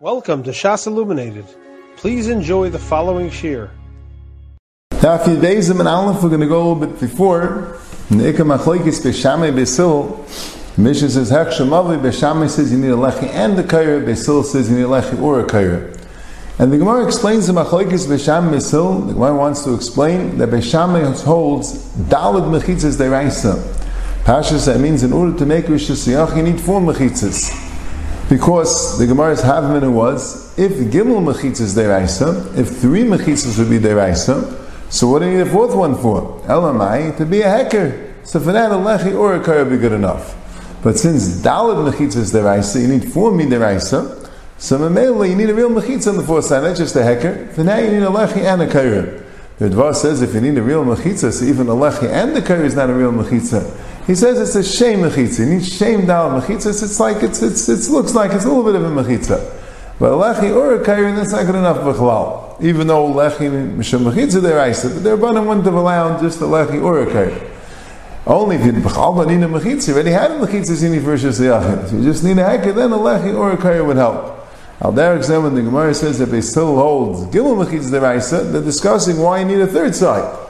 Welcome to Shas Illuminated. Please enjoy the following shiur. Now, a few days in Aleph, we're going to go a little bit before. In the Ikam Achloikis Beshamay Besil, Mishnah says, Hech Shemavi Beshamay says you need a lechi and a kaira, Besil says you need a lechi or a kaira. And the Gemara explains the Machlokes Beshamay Besil, the Gemara wants to explain that Beshamay holds Dalad Mechitzas Deraisa. Pashas, that means in order to make Hashanah, you need four Mechitzas. Because the Gemara's Havmina was, if Gimel Mechitzas Deraisa, if three Mechitzas would be Deraisa, so what do you need a fourth one for? Elamai, to be a hacker. So for that, a Lechi or a Kar would be good enough. But since Dalad Mechitzas Deraisa, you need four Mideraisa, so Mamela, you need a real Mechitza on the fourth side, not just a hacker. For now, you need a Lechi and a Kar. The Dvar says if you need a real Mechitza, so even a Lechi and a Kar is not a real Mechitza. He says it's a shame mechitza. You need shame down mechitza. It's like it's, it's it looks like it's a little bit of a mechitza. But lechi or a kair, that's not good enough b'chalal. Even though lechi mishum mechitza deraisa, but they're running one to allow just a lechi or a kair. Only if you b'chal need a mechitza. You already had a mechitza zini shesayachim. So you just need a hekir, then a lechi or a kair would help. Al Derek when the Gemara says that they still hold gimel mechitza deraisa, they're discussing why you need a third side.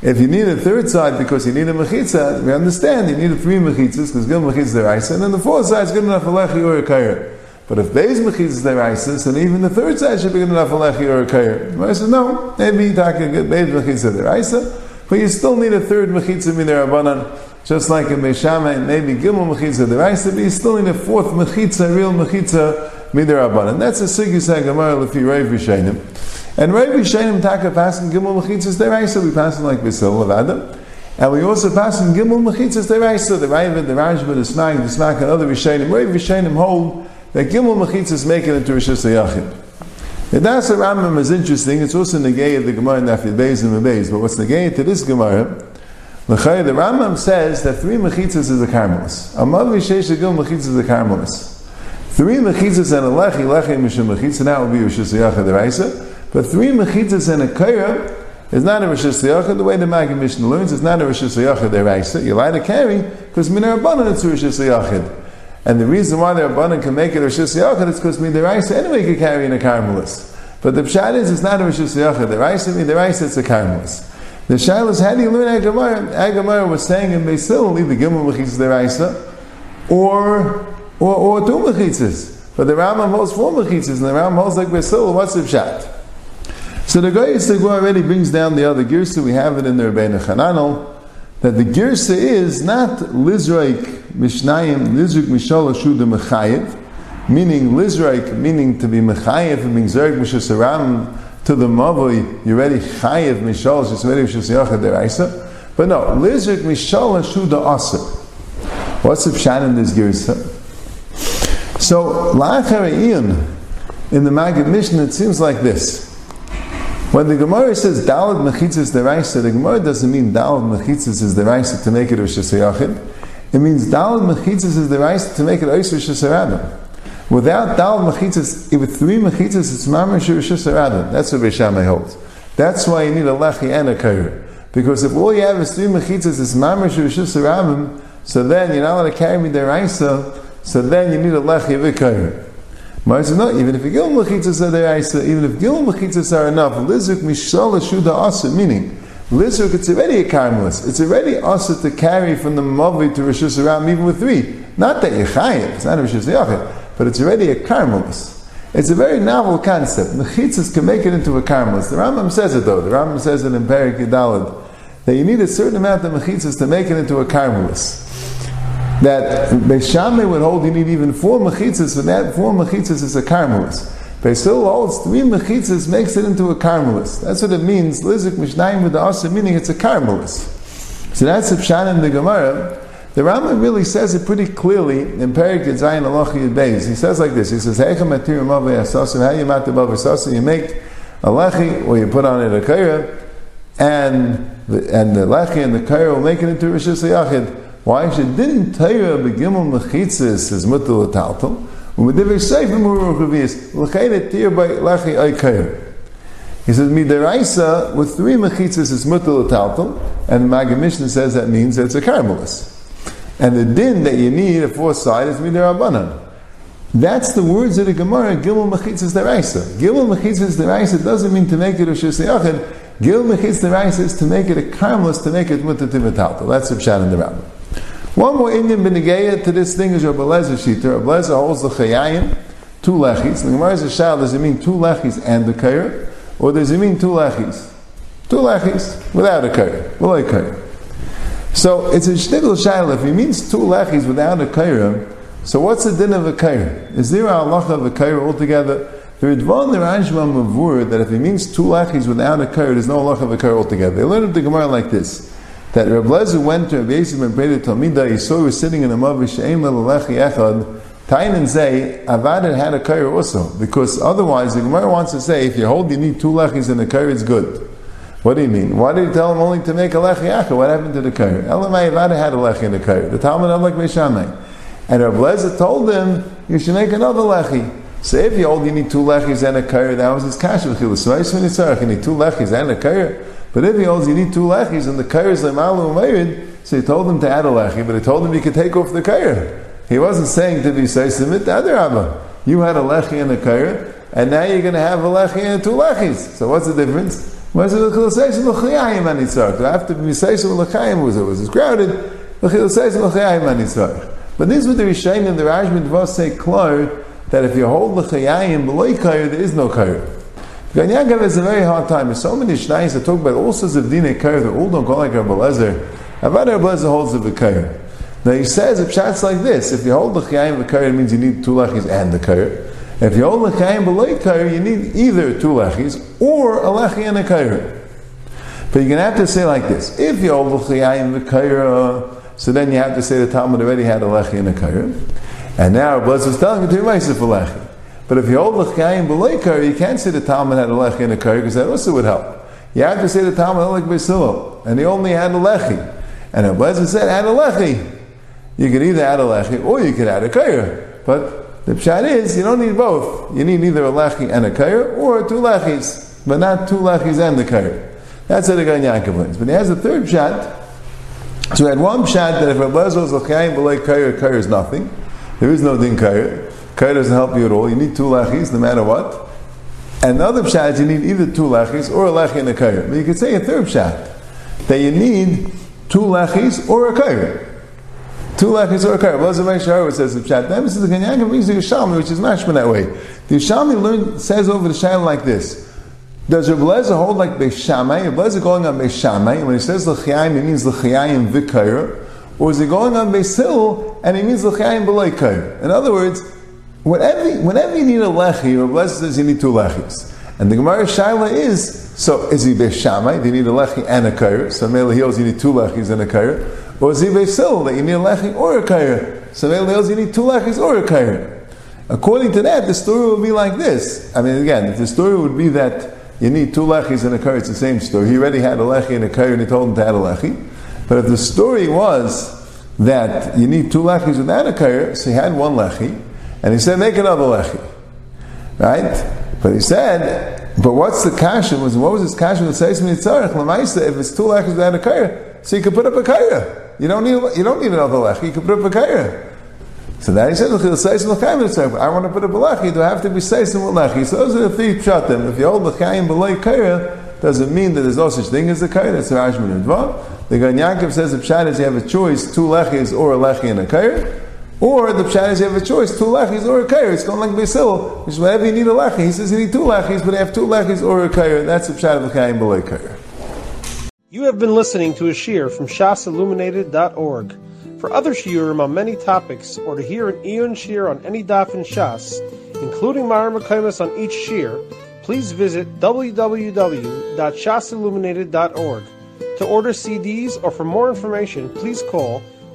If you need a third side because you need a mechitza, we understand you need three mechitzas because gil mechitza deraisa, and then the fourth side is good enough for lechi or a kair. But if there's mechitzas deraisa, then even the third side should be good enough for lechi or a kair. I said no, maybe talking good beis mechitza deraisa, but you still need a third mechitza midirabanan, just like in Beishama, maybe gimel mechitza deraisa, but you still need a fourth mechitza, real mechitza midirabanan. That's a sigis hagamara lefi reiv v'shainim. And we Shainim Taka pasin Gimel Mechitzas Deraisa, we pass like Basil of Adam. And we also pass in Gimel Mechitzas Deraisa, the Raiva, the Rajba, the Smak, the Smak, and other Rishainim. Right Rishainim hold that Gimel Mechitzas make it into Rishas Yachid. The Das Rambam is interesting. It's also negay of the Gemara in Nafid Beis and Beis. But what's negay to this Gemara? The Rambam says that three mechitzas is a karmelis. Amav vishesh agil mechitzas is a karmelis. Three mechitzas and a lechi, lechi mishum mechitzah, that would be Rishas Yachid Deraisa. But three mechitzas and a kaira is not a Rosh Hashanah. The way the Maggid Mishnah learns, it's not a Rosh Hashanah deraisa. You lie to carry because minar abanan it's a Rosh Hashanah. And the reason why the abanan can make it a Rosh Hashanah is because midiraisa anyway can carry in a carmelis. But the pshat is it's not a Rosh Hashanah deraisa. Midiraisa it's a carmelis. The shaila is how do you learn Agamar? Agamar was saying in Beisil either Gimel mechitzas deraisa or or or two mechitzas. But the Rambam holds four mechitzas, and the Rambam holds like Beisil. What's the pshat? So the Goy Yisrael already brings down the other girsa. We have it in the Rebbeinu Chananel that the girsa is not lizraik mishnayim lizraik mishal ashuda mechayev, meaning lizraik meaning to be mechayev and being zerg mishasaram to the mavoi you ready chayev mishal shesmeri shesiyachad deraisa. But no, lizraik mishal ashuda aser. What's the pshat in this girsa? So la'achar in the Maggid Mishnah it seems like this. When the Gemara says Dalad Mechitzas Deraisa, the Gemara doesn't mean Dalad Mechitzas is Deraisa to make it Rosh. It means Dalad Mechitzas is Deraisa to make it Rosh Hashanah. Without Dalad Mechitzas, with three Mechitzas, it's Mamash Rosh. That's what Beishamai holds. That's why you need a Lechi and a Kair. Because if all you have is three Mechitzas, it's Mamash Rosh so then you're not allowed to carry me Deraisa, so then you need a Lechi and a Kair. Mar says, no, even if Gil Mechitzas are there, even if Gil Mechitzas are enough, Lizuk Mishal Shuda Asa, meaning, Lizuk, it's already a karmelis. It's already asa to carry from the Mavi to Rosh Hashanah, even with three. Not that Yechayev, it's not a Rosh Hashanah, but it's already a karmelis. It's a very novel concept. Mechitzas can make it into a karmelis. The Rambam says it though. The Rambam says it in Perik Yadalad, that you need a certain amount of mechitzas to make it into a karmelis that Beishamay would hold you need even four mechitzas, but that four mechitzas is a karmelis. Beisil holds three mechitzas, makes it into a karmelis. That's what it means. Lizik mishnayim with the asa, meaning it's a karmelis. So that's the pshan in the Gemara. The Rama really says it pretty clearly in Perik Zayin Aloch Yud He says like this. He says, "Heichem atir mavei asasim, how you mat above asasim, you make a lechi, or you put on it a kaira, and the, and the lechi and the kaira will make it into rishis yachid." Why? She didn't you begimel mechitzis is mutal taltal. When we did seif muru revius, l'chayne tir by lachi aykayer. He says midiraisa with three mechitzis is mutal taltal, and the Mishnah says that means that it's a karmelis. And the din that you need a fourth side is midirabanan. That's the words of the Gemara, Gimel Mechitzas Deraisa. Gimel Mechitzas Deraisa doesn't mean to make it a Shusayachid. Gimel Mechitzas Deraisa is to make it a karmelis, to make it Mutatimatalta. That's the Pshat in the Rambam. One more Indian Benegeya to this thing is Rabbi Lezer Shita. Rabbi Lezer holds the Chayayim, two lechis. The Gemara is a shal, does it mean two lechis and the kair? Or does it mean two lechis? Two lechis without a kair, without a kair. So it's a shtigl shal. If he means two lechis without a kair, so what's the din of a kair? Is there a halacha of a kair altogether? The Ridvan the Rashba Mavur that if he means two lechis without a kair, there's no halacha of a kair altogether. They learned the Gemara like this. That Reb Lezer went to Rabbi Yisrael and prayed to Talmida, he saw he was sitting in a mavish, she'em lechi echad, Tain and say, Avad had a kair also, because otherwise the Gemara wants to say, if you hold you need two lechis in a kair, it's good. What do you mean? Why did he tell him only to make a lechi acha? What happened to the kair? Elamai Avad had a lechi in the kair. The Talmud like Beishamai. And Rav Lezer told him, you should make another lechi. So if you hold you need two lechis and a kair, that was his kash v'chilu. So I need two lechis and a kair. But if he holds you need two lechis and the kair is lemalu umayid, so he told him to add a lechi, but he told him he could take off the kair. He wasn't saying to be Saisimit Adarabba. You had a lechi and a kair, and now you're going to have a lechi and two lechis. So what's the difference? What's the l'chilasayim l'chayim anitzarch? After misayim l'chayim was it was crowded. L'chilasayim l'chayim. But these were the Rishayim and the Rajman Devos say clear that if you hold l'chayim below kair, there is no kair. Gan Yaakov has a very hard time. There's so many shnayis that talk about all sorts of dinei kair that all don't go like Rabbi Lezer. Avad Rabbi Lezer holds the kair. Now he says if shots like this, if you hold the chayim v'kayir, it means you need two lechis and the kayir. If you hold the chayim below kayir, you need either two lechis or a lechi and a kayir. But you're going to have to say like this: if you hold the chayim v'kayir, so then you have to say the Talmud already had a lechi and a kayir, and now Bless was telling you to be for lechi. But if you hold the chayim below kayir, you can't say the Talmud had a lechi and a kayir because that also would help. You have to say the Talmud had like Basilil, and he only had a lechi. And Ablezer said, had a lechi. You could either add a lechi or you could add a kair. But the pshat is you don't need both. You need either a lechi and a kair or two lechis, but not two lechis and the kair. That's what the guy Yaakov learns. But he has a third pshat. So we had one pshat that if Rabbi was lechayim b'lei kair, kair is nothing. There is no din kair. Kair doesn't help you at all. You need two lechis no matter what. And the other pshat, you need either two lechis or a lechi and a kair. But you could say a third pshat that you need two lechis or a kair. Two lechis or a kar. Blazer Meishar says the. Then this is the Gan Yaakov brings the Yishalmi, which is mashman that way. The Yishalmi learn, says over the Shail like this. Does Reb Lezer hold like Beishamai? Reb Lezer going on Beishamai, when he says L'chayim, he means L'chayim v'kayr, or is he going on Beisil, and he means L'chayim b'lei In other words, whenever, whenever you need a lechi, Reb Lezer says you need two lechis. And the Gemara Shaila is, so is he Beishamai? Do you need a lechi and a kayr? So Mele Hills, you need two lechis and a kayr. Or zive sil that you need a lechi or a kair. So you need two lechis or a kair. According to that, the story would be like this. I mean, again, if the story would be that you need two lechis and a kair, it's the same story. He already had a lechi and a kair, and he told him to add a lechi. But if the story was that you need two lechis without a kair, so he had one lechi, and he said, make another lechi. Right? But he said, but what's the kasha? Was what was his kasha? It says if it's two lechis without a kair, so you can put up a kair. You don't need you don't need another lechi. You can put up a kaira. So then he said, I want to put up a lechi. Do I have to be seisim with lechi? So those are the three pshatim. If you hold lechayim below kaira, doesn't mean that there's no such thing as a kaira. That's Rashman and The Gan Yaakov says the pshat is you have a choice, two lechis or a lechi and a kaira. Or the pshat is you have a choice, two lechis or a kair. It's going like Basil, which is whenever you need a lechi. He says you need two lechis, but you have two lechis or a kair. That's the pshat of the lechayim below kair. You have been listening to a shiur from shasilluminated.org. For other shiurim on many topics, or to hear an iyun shiur on any daf in Shas, including Myra McKaimas on each shiur, please visit www.shasilluminated.org. To order CDs or for more information, please call